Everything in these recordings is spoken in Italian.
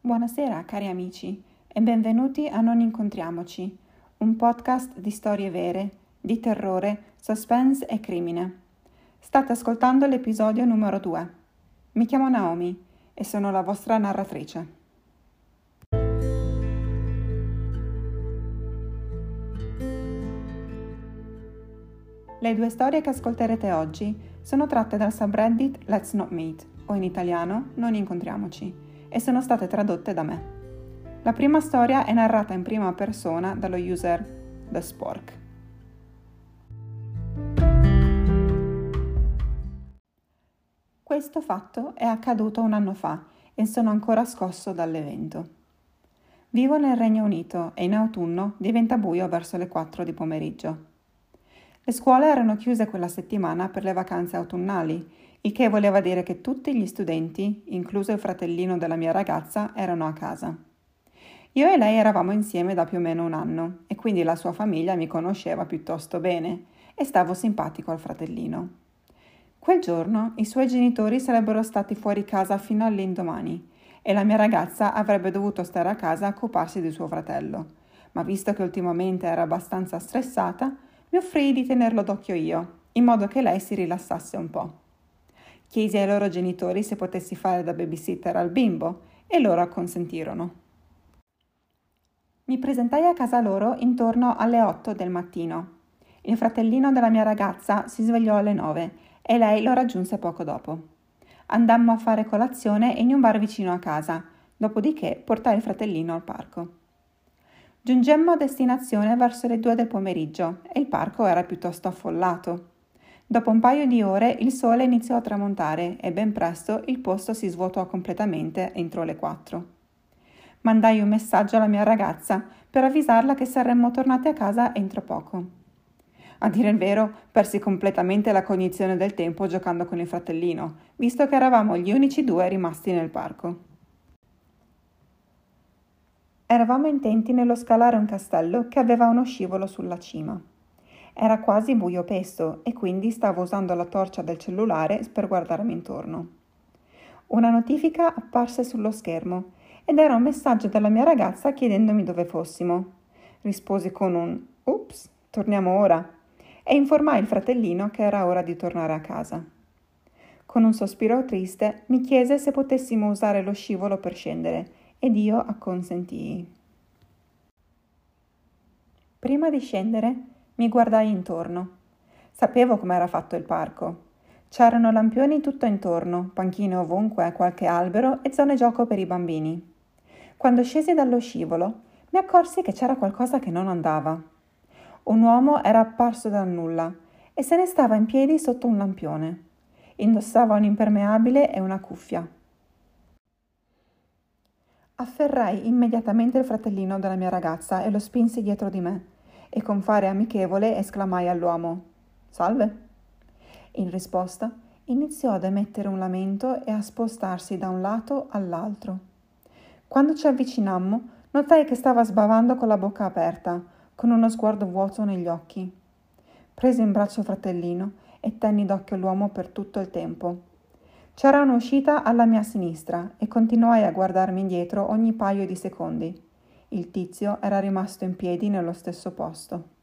Buonasera cari amici e benvenuti a Non incontriamoci, un podcast di storie vere, di terrore, suspense e crimine. State ascoltando l'episodio numero 2. Mi chiamo Naomi e sono la vostra narratrice. Le due storie che ascolterete oggi sono tratte dal subreddit Let's Not Meet, o in italiano Non incontriamoci, e sono state tradotte da me. La prima storia è narrata in prima persona dallo user The Spork. Questo fatto è accaduto un anno fa e sono ancora scosso dall'evento. Vivo nel Regno Unito e in autunno diventa buio verso le 4 di pomeriggio. Le scuole erano chiuse quella settimana per le vacanze autunnali, il che voleva dire che tutti gli studenti, incluso il fratellino della mia ragazza, erano a casa. Io e lei eravamo insieme da più o meno un anno e quindi la sua famiglia mi conosceva piuttosto bene e stavo simpatico al fratellino. Quel giorno i suoi genitori sarebbero stati fuori casa fino all'indomani e la mia ragazza avrebbe dovuto stare a casa a occuparsi di suo fratello, ma visto che ultimamente era abbastanza stressata, mi offrii di tenerlo d'occhio io, in modo che lei si rilassasse un po'. Chiesi ai loro genitori se potessi fare da babysitter al bimbo e loro acconsentirono. Mi presentai a casa loro intorno alle 8 del mattino. Il fratellino della mia ragazza si svegliò alle 9 e lei lo raggiunse poco dopo. Andammo a fare colazione in un bar vicino a casa, dopodiché portai il fratellino al parco. Giungemmo a destinazione verso le due del pomeriggio e il parco era piuttosto affollato. Dopo un paio di ore il sole iniziò a tramontare e ben presto il posto si svuotò completamente entro le quattro. Mandai un messaggio alla mia ragazza per avvisarla che saremmo tornate a casa entro poco. A dire il vero, persi completamente la cognizione del tempo giocando con il fratellino, visto che eravamo gli unici due rimasti nel parco. Eravamo intenti nello scalare un castello che aveva uno scivolo sulla cima. Era quasi buio pesto e quindi stavo usando la torcia del cellulare per guardarmi intorno. Una notifica apparse sullo schermo ed era un messaggio della mia ragazza chiedendomi dove fossimo. Risposi con un Ups, torniamo ora e informai il fratellino che era ora di tornare a casa. Con un sospiro triste mi chiese se potessimo usare lo scivolo per scendere ed io acconsentii. Prima di scendere mi guardai intorno. Sapevo com'era fatto il parco. C'erano lampioni tutto intorno, panchine ovunque, qualche albero e zone gioco per i bambini. Quando scesi dallo scivolo, mi accorsi che c'era qualcosa che non andava. Un uomo era apparso dal nulla e se ne stava in piedi sotto un lampione. Indossava un impermeabile e una cuffia. Afferrai immediatamente il fratellino della mia ragazza e lo spinsi dietro di me e con fare amichevole esclamai all'uomo Salve. In risposta iniziò ad emettere un lamento e a spostarsi da un lato all'altro. Quando ci avvicinammo, notai che stava sbavando con la bocca aperta, con uno sguardo vuoto negli occhi. Presi in braccio fratellino e tenni d'occhio l'uomo per tutto il tempo. C'era un'uscita alla mia sinistra e continuai a guardarmi indietro ogni paio di secondi. Il tizio era rimasto in piedi nello stesso posto.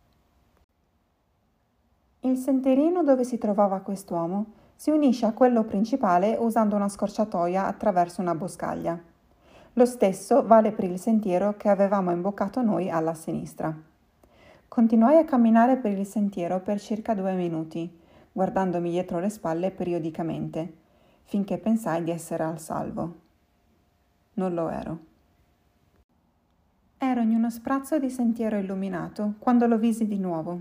Il sentierino dove si trovava quest'uomo si unisce a quello principale usando una scorciatoia attraverso una boscaglia. Lo stesso vale per il sentiero che avevamo imboccato noi alla sinistra. Continuai a camminare per il sentiero per circa due minuti, guardandomi dietro le spalle periodicamente finché pensai di essere al salvo. Non lo ero. In uno sprazzo di sentiero illuminato quando lo visi di nuovo.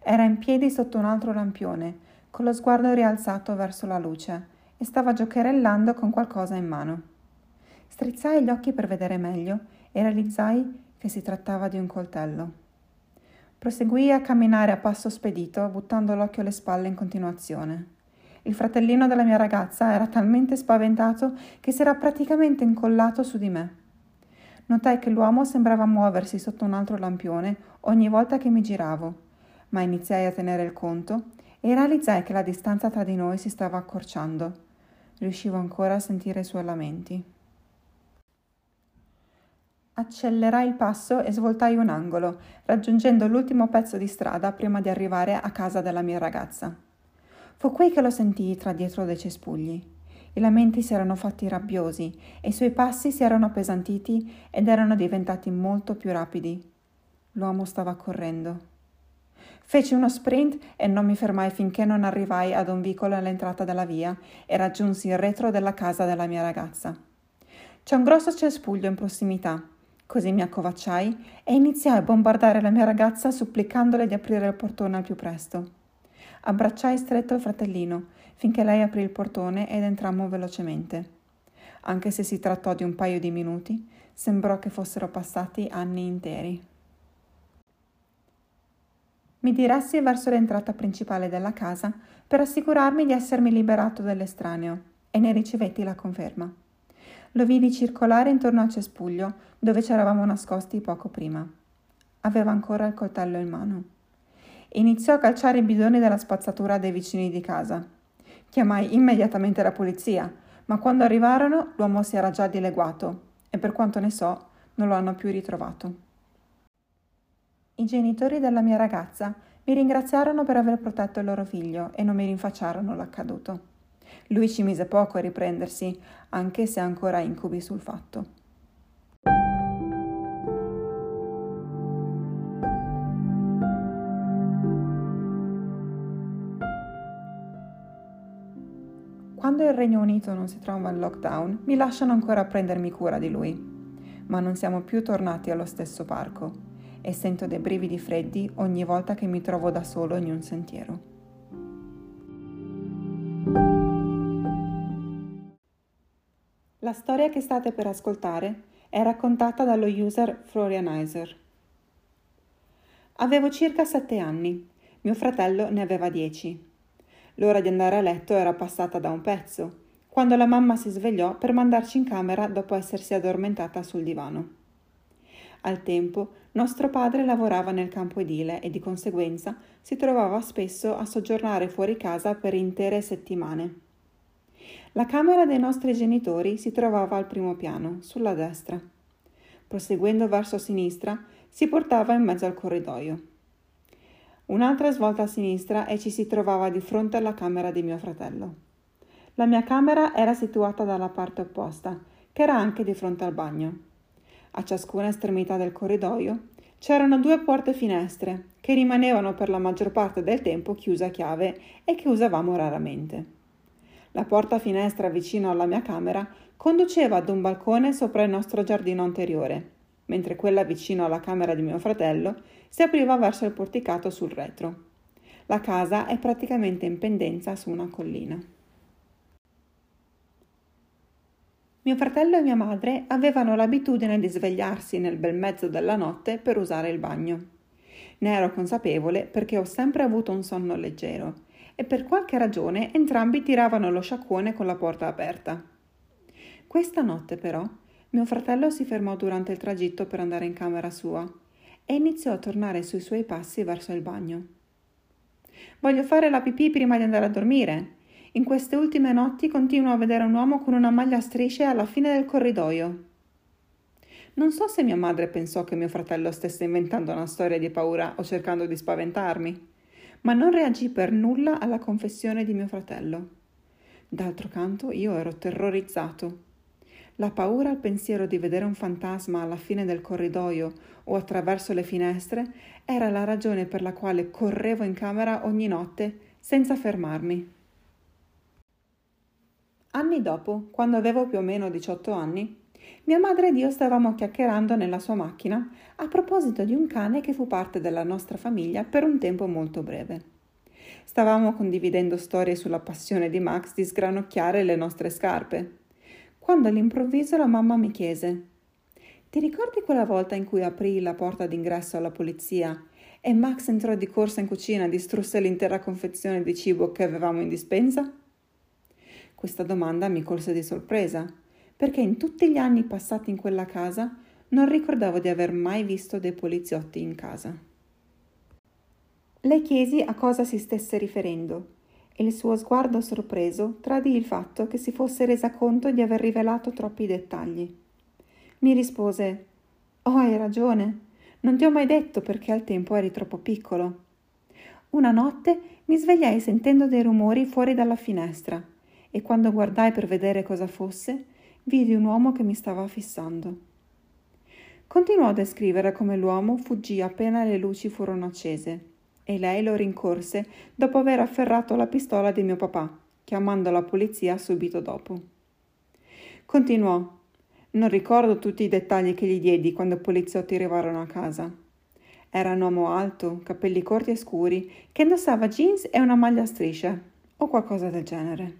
Era in piedi sotto un altro lampione, con lo sguardo rialzato verso la luce, e stava giocherellando con qualcosa in mano. Strizzai gli occhi per vedere meglio e realizzai che si trattava di un coltello. Proseguii a camminare a passo spedito, buttando l'occhio alle spalle in continuazione. Il fratellino della mia ragazza era talmente spaventato che si era praticamente incollato su di me. Notai che l'uomo sembrava muoversi sotto un altro lampione ogni volta che mi giravo, ma iniziai a tenere il conto e realizzai che la distanza tra di noi si stava accorciando. Riuscivo ancora a sentire i suoi lamenti. Accelerai il passo e svoltai un angolo, raggiungendo l'ultimo pezzo di strada prima di arrivare a casa della mia ragazza. Fu qui che lo sentii tra dietro dei cespugli. I lamenti si erano fatti rabbiosi e i suoi passi si erano appesantiti ed erano diventati molto più rapidi. L'uomo stava correndo. Feci uno sprint e non mi fermai finché non arrivai ad un vicolo all'entrata della via e raggiunsi il retro della casa della mia ragazza. C'è un grosso cespuglio in prossimità. Così mi accovacciai e iniziai a bombardare la mia ragazza supplicandole di aprire il portone al più presto. Abbracciai stretto il fratellino finché lei aprì il portone ed entrammo velocemente. Anche se si trattò di un paio di minuti, sembrò che fossero passati anni interi. Mi diressi verso l'entrata principale della casa per assicurarmi di essermi liberato dell'estraneo e ne ricevetti la conferma. Lo vidi circolare intorno al cespuglio dove ci eravamo nascosti poco prima. Aveva ancora il coltello in mano. Iniziò a calciare i bidoni della spazzatura dei vicini di casa Chiamai immediatamente la polizia, ma quando arrivarono l'uomo si era già dileguato e per quanto ne so non lo hanno più ritrovato. I genitori della mia ragazza mi ringraziarono per aver protetto il loro figlio e non mi rinfacciarono l'accaduto. Lui ci mise poco a riprendersi, anche se ancora incubi sul fatto. Quando il Regno Unito non si trova in lockdown, mi lasciano ancora prendermi cura di lui. Ma non siamo più tornati allo stesso parco e sento dei brividi freddi ogni volta che mi trovo da solo in un sentiero. La storia che state per ascoltare è raccontata dallo user Florianizer. Avevo circa sette anni, mio fratello ne aveva dieci L'ora di andare a letto era passata da un pezzo, quando la mamma si svegliò per mandarci in camera dopo essersi addormentata sul divano. Al tempo, nostro padre lavorava nel campo edile e di conseguenza si trovava spesso a soggiornare fuori casa per intere settimane. La camera dei nostri genitori si trovava al primo piano, sulla destra. Proseguendo verso sinistra, si portava in mezzo al corridoio. Un'altra svolta a sinistra e ci si trovava di fronte alla camera di mio fratello. La mia camera era situata dalla parte opposta, che era anche di fronte al bagno. A ciascuna estremità del corridoio c'erano due porte finestre che rimanevano per la maggior parte del tempo chiuse a chiave e che usavamo raramente. La porta finestra vicino alla mia camera conduceva ad un balcone sopra il nostro giardino anteriore, mentre quella vicino alla camera di mio fratello si apriva verso il porticato sul retro. La casa è praticamente in pendenza su una collina. Mio fratello e mia madre avevano l'abitudine di svegliarsi nel bel mezzo della notte per usare il bagno. Ne ero consapevole perché ho sempre avuto un sonno leggero e per qualche ragione entrambi tiravano lo sciacquone con la porta aperta. Questa notte però mio fratello si fermò durante il tragitto per andare in camera sua e iniziò a tornare sui suoi passi verso il bagno. Voglio fare la pipì prima di andare a dormire. In queste ultime notti continuo a vedere un uomo con una maglia a strisce alla fine del corridoio. Non so se mia madre pensò che mio fratello stesse inventando una storia di paura o cercando di spaventarmi, ma non reagì per nulla alla confessione di mio fratello. D'altro canto io ero terrorizzato. La paura al pensiero di vedere un fantasma alla fine del corridoio o attraverso le finestre era la ragione per la quale correvo in camera ogni notte senza fermarmi. Anni dopo, quando avevo più o meno 18 anni, mia madre ed io stavamo chiacchierando nella sua macchina a proposito di un cane che fu parte della nostra famiglia per un tempo molto breve. Stavamo condividendo storie sulla passione di Max di sgranocchiare le nostre scarpe quando all'improvviso la mamma mi chiese Ti ricordi quella volta in cui aprì la porta d'ingresso alla polizia e Max entrò di corsa in cucina e distrusse l'intera confezione di cibo che avevamo in dispensa? Questa domanda mi colse di sorpresa, perché in tutti gli anni passati in quella casa non ricordavo di aver mai visto dei poliziotti in casa. Le chiesi a cosa si stesse riferendo e il suo sguardo sorpreso tradiì il fatto che si fosse resa conto di aver rivelato troppi dettagli. Mi rispose Oh, hai ragione. Non ti ho mai detto perché al tempo eri troppo piccolo. Una notte mi svegliai sentendo dei rumori fuori dalla finestra e quando guardai per vedere cosa fosse, vidi un uomo che mi stava fissando. Continuò a descrivere come l'uomo fuggì appena le luci furono accese e lei lo rincorse dopo aver afferrato la pistola di mio papà, chiamando la polizia subito dopo. Continuò. Non ricordo tutti i dettagli che gli diedi quando i poliziotti arrivarono a casa. Era un uomo alto, capelli corti e scuri, che indossava jeans e una maglia a strisce, o qualcosa del genere.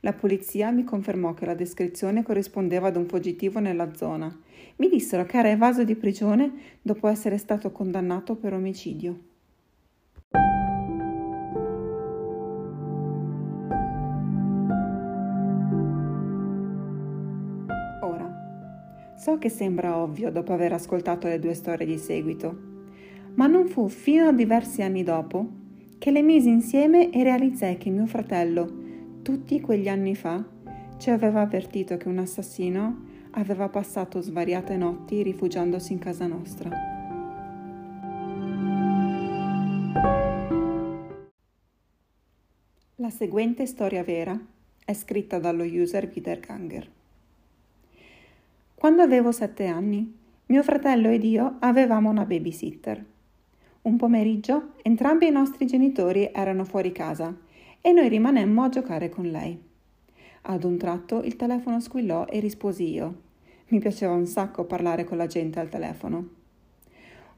La polizia mi confermò che la descrizione corrispondeva ad un fuggitivo nella zona. Mi dissero che era evaso di prigione dopo essere stato condannato per omicidio. So che sembra ovvio dopo aver ascoltato le due storie di seguito, ma non fu fino a diversi anni dopo che le misi insieme e realizzai che mio fratello, tutti quegli anni fa, ci aveva avvertito che un assassino aveva passato svariate notti rifugiandosi in casa nostra. La seguente storia vera è scritta dallo user Wiederganger. Quando avevo sette anni, mio fratello ed io avevamo una babysitter. Un pomeriggio entrambi i nostri genitori erano fuori casa e noi rimanemmo a giocare con lei. Ad un tratto il telefono squillò e risposi io. Mi piaceva un sacco parlare con la gente al telefono.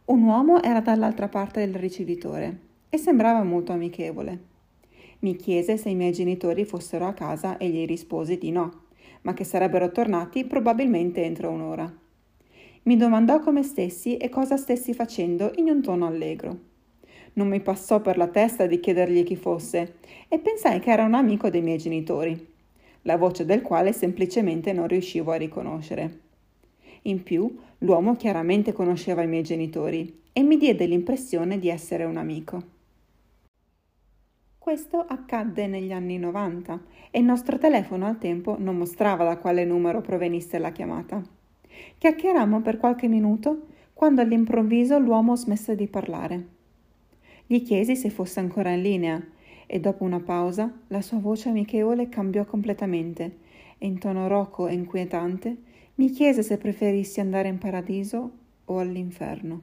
Un uomo era dall'altra parte del ricevitore e sembrava molto amichevole. Mi chiese se i miei genitori fossero a casa e gli risposi di no ma che sarebbero tornati probabilmente entro un'ora. Mi domandò come stessi e cosa stessi facendo in un tono allegro. Non mi passò per la testa di chiedergli chi fosse e pensai che era un amico dei miei genitori, la voce del quale semplicemente non riuscivo a riconoscere. In più, l'uomo chiaramente conosceva i miei genitori e mi diede l'impressione di essere un amico. Questo accadde negli anni 90 e il nostro telefono al tempo non mostrava da quale numero provenisse la chiamata. Chiacchierammo per qualche minuto quando all'improvviso l'uomo smesse di parlare. Gli chiesi se fosse ancora in linea e dopo una pausa la sua voce amichevole cambiò completamente e in tono roco e inquietante mi chiese se preferissi andare in paradiso o all'inferno.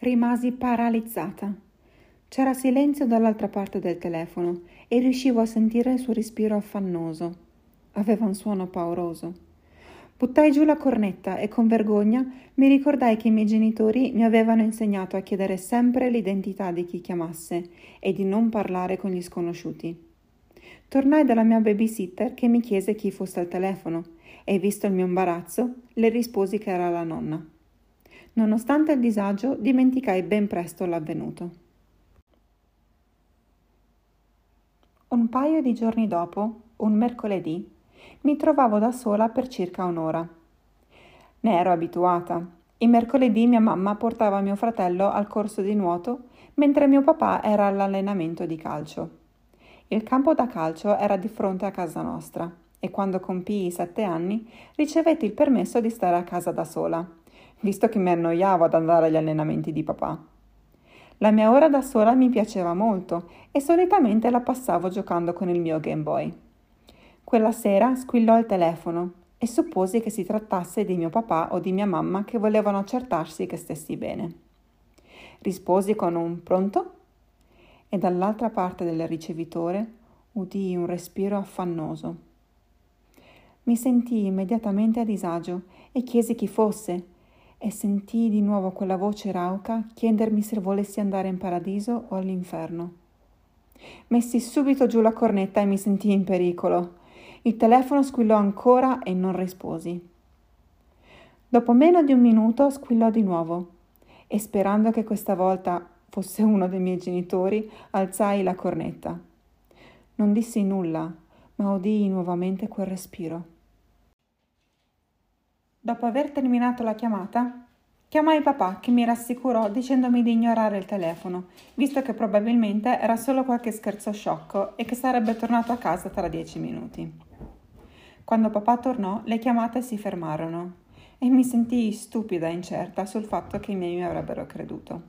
Rimasi paralizzata. C'era silenzio dall'altra parte del telefono e riuscivo a sentire il suo respiro affannoso. Aveva un suono pauroso. Buttai giù la cornetta e con vergogna mi ricordai che i miei genitori mi avevano insegnato a chiedere sempre l'identità di chi chiamasse e di non parlare con gli sconosciuti. Tornai dalla mia babysitter che mi chiese chi fosse al telefono e, visto il mio imbarazzo, le risposi che era la nonna. Nonostante il disagio, dimenticai ben presto l'avvenuto. Un paio di giorni dopo, un mercoledì, mi trovavo da sola per circa un'ora. Ne ero abituata. I mercoledì mia mamma portava mio fratello al corso di nuoto, mentre mio papà era all'allenamento di calcio. Il campo da calcio era di fronte a casa nostra e quando compii i sette anni ricevetti il permesso di stare a casa da sola, visto che mi annoiavo ad andare agli allenamenti di papà. La mia ora da sola mi piaceva molto e solitamente la passavo giocando con il mio Game Boy. Quella sera squillò il telefono e supposi che si trattasse di mio papà o di mia mamma che volevano accertarsi che stessi bene. Risposi con un pronto e dall'altra parte del ricevitore udii un respiro affannoso. Mi sentii immediatamente a disagio e chiesi chi fosse e sentii di nuovo quella voce rauca chiedermi se volessi andare in paradiso o all'inferno. Messi subito giù la cornetta e mi sentii in pericolo. Il telefono squillò ancora e non risposi. Dopo meno di un minuto squillò di nuovo e sperando che questa volta fosse uno dei miei genitori, alzai la cornetta. Non dissi nulla, ma udii nuovamente quel respiro. Dopo aver terminato la chiamata, chiamai papà che mi rassicurò dicendomi di ignorare il telefono, visto che probabilmente era solo qualche scherzo sciocco e che sarebbe tornato a casa tra dieci minuti. Quando papà tornò, le chiamate si fermarono. e mi sentii stupida e incerta sul fatto che i miei mi avrebbero creduto.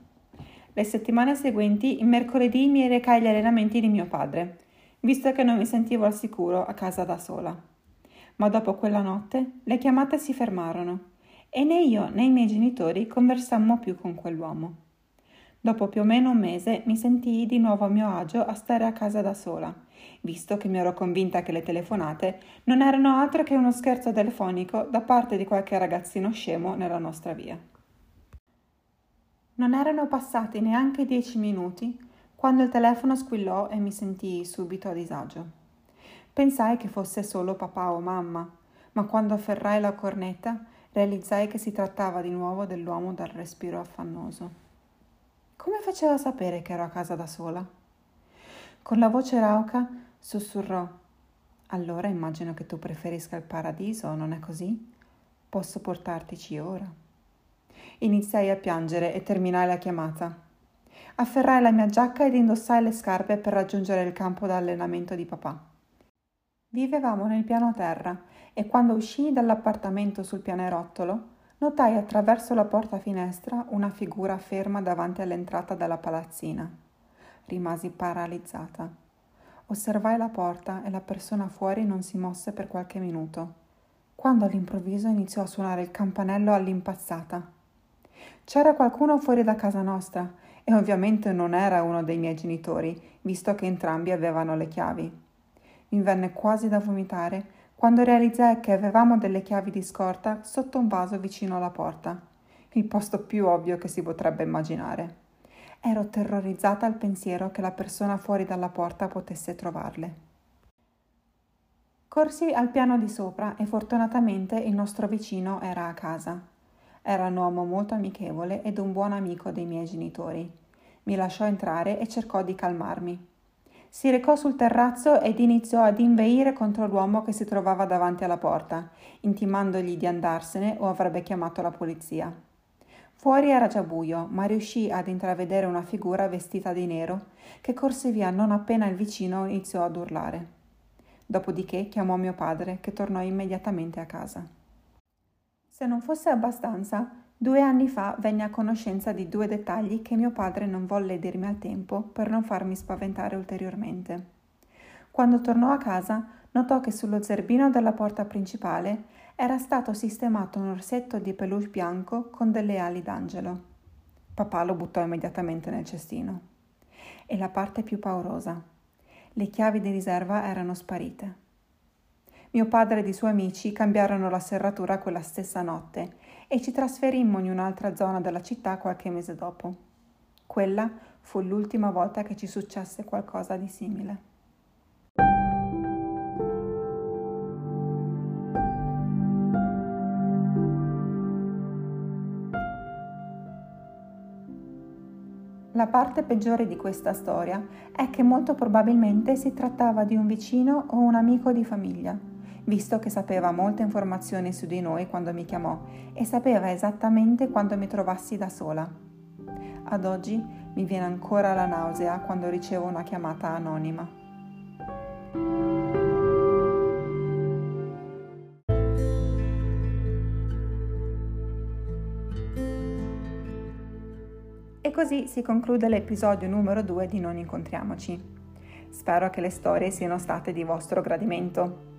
Le settimane seguenti, il mercoledì, mi recai agli allenamenti di mio padre, visto che non mi sentivo al sicuro a casa da sola. Ma dopo quella notte le chiamate si fermarono e né io né i miei genitori conversammo più con quell'uomo. Dopo più o meno un mese mi sentii di nuovo a mio agio a stare a casa da sola, visto che mi ero convinta che le telefonate non erano altro che uno scherzo telefonico da parte di qualche ragazzino scemo nella nostra via. Non erano passati neanche dieci minuti quando il telefono squillò e mi sentii subito a disagio. Pensai che fosse solo papà o mamma, ma quando afferrai la cornetta realizzai che si trattava di nuovo dell'uomo dal respiro affannoso. Come faceva a sapere che ero a casa da sola? Con la voce rauca sussurrò. Allora immagino che tu preferisca il paradiso, non è così? Posso portartici ora. Iniziai a piangere e terminai la chiamata. Afferrai la mia giacca ed indossai le scarpe per raggiungere il campo d'allenamento di papà. Vivevamo nel piano terra e quando uscii dall'appartamento sul pianerottolo notai attraverso la porta finestra una figura ferma davanti all'entrata della palazzina. Rimasi paralizzata. Osservai la porta e la persona fuori non si mosse per qualche minuto, quando all'improvviso iniziò a suonare il campanello all'impazzata. C'era qualcuno fuori da casa nostra e ovviamente non era uno dei miei genitori, visto che entrambi avevano le chiavi. Mi venne quasi da vomitare quando realizzai che avevamo delle chiavi di scorta sotto un vaso vicino alla porta, il posto più ovvio che si potrebbe immaginare. Ero terrorizzata al pensiero che la persona fuori dalla porta potesse trovarle. Corsi al piano di sopra e fortunatamente il nostro vicino era a casa. Era un uomo molto amichevole ed un buon amico dei miei genitori. Mi lasciò entrare e cercò di calmarmi. Si recò sul terrazzo ed iniziò ad inveire contro l'uomo che si trovava davanti alla porta, intimandogli di andarsene o avrebbe chiamato la polizia. Fuori era già buio, ma riuscì ad intravedere una figura vestita di nero che corse via non appena il vicino iniziò ad urlare. Dopodiché chiamò mio padre, che tornò immediatamente a casa. Se non fosse abbastanza, Due anni fa venni a conoscenza di due dettagli che mio padre non volle dirmi al tempo per non farmi spaventare ulteriormente. Quando tornò a casa, notò che sullo zerbino della porta principale era stato sistemato un orsetto di peluche bianco con delle ali d'angelo. Papà lo buttò immediatamente nel cestino. E la parte più paurosa. Le chiavi di riserva erano sparite. Mio padre ed i suoi amici cambiarono la serratura quella stessa notte e ci trasferimmo in un'altra zona della città qualche mese dopo. Quella fu l'ultima volta che ci successe qualcosa di simile. La parte peggiore di questa storia è che molto probabilmente si trattava di un vicino o un amico di famiglia visto che sapeva molte informazioni su di noi quando mi chiamò e sapeva esattamente quando mi trovassi da sola. Ad oggi mi viene ancora la nausea quando ricevo una chiamata anonima. E così si conclude l'episodio numero 2 di Non incontriamoci. Spero che le storie siano state di vostro gradimento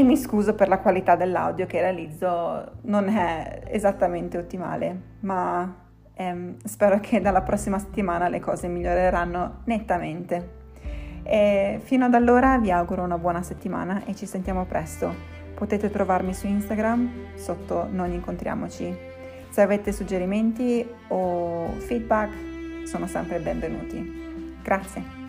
e mi scuso per la qualità dell'audio che realizzo, non è esattamente ottimale, ma ehm, spero che dalla prossima settimana le cose miglioreranno nettamente. E fino ad allora vi auguro una buona settimana e ci sentiamo presto. Potete trovarmi su Instagram sotto Non incontriamoci. Se avete suggerimenti o feedback sono sempre benvenuti. Grazie.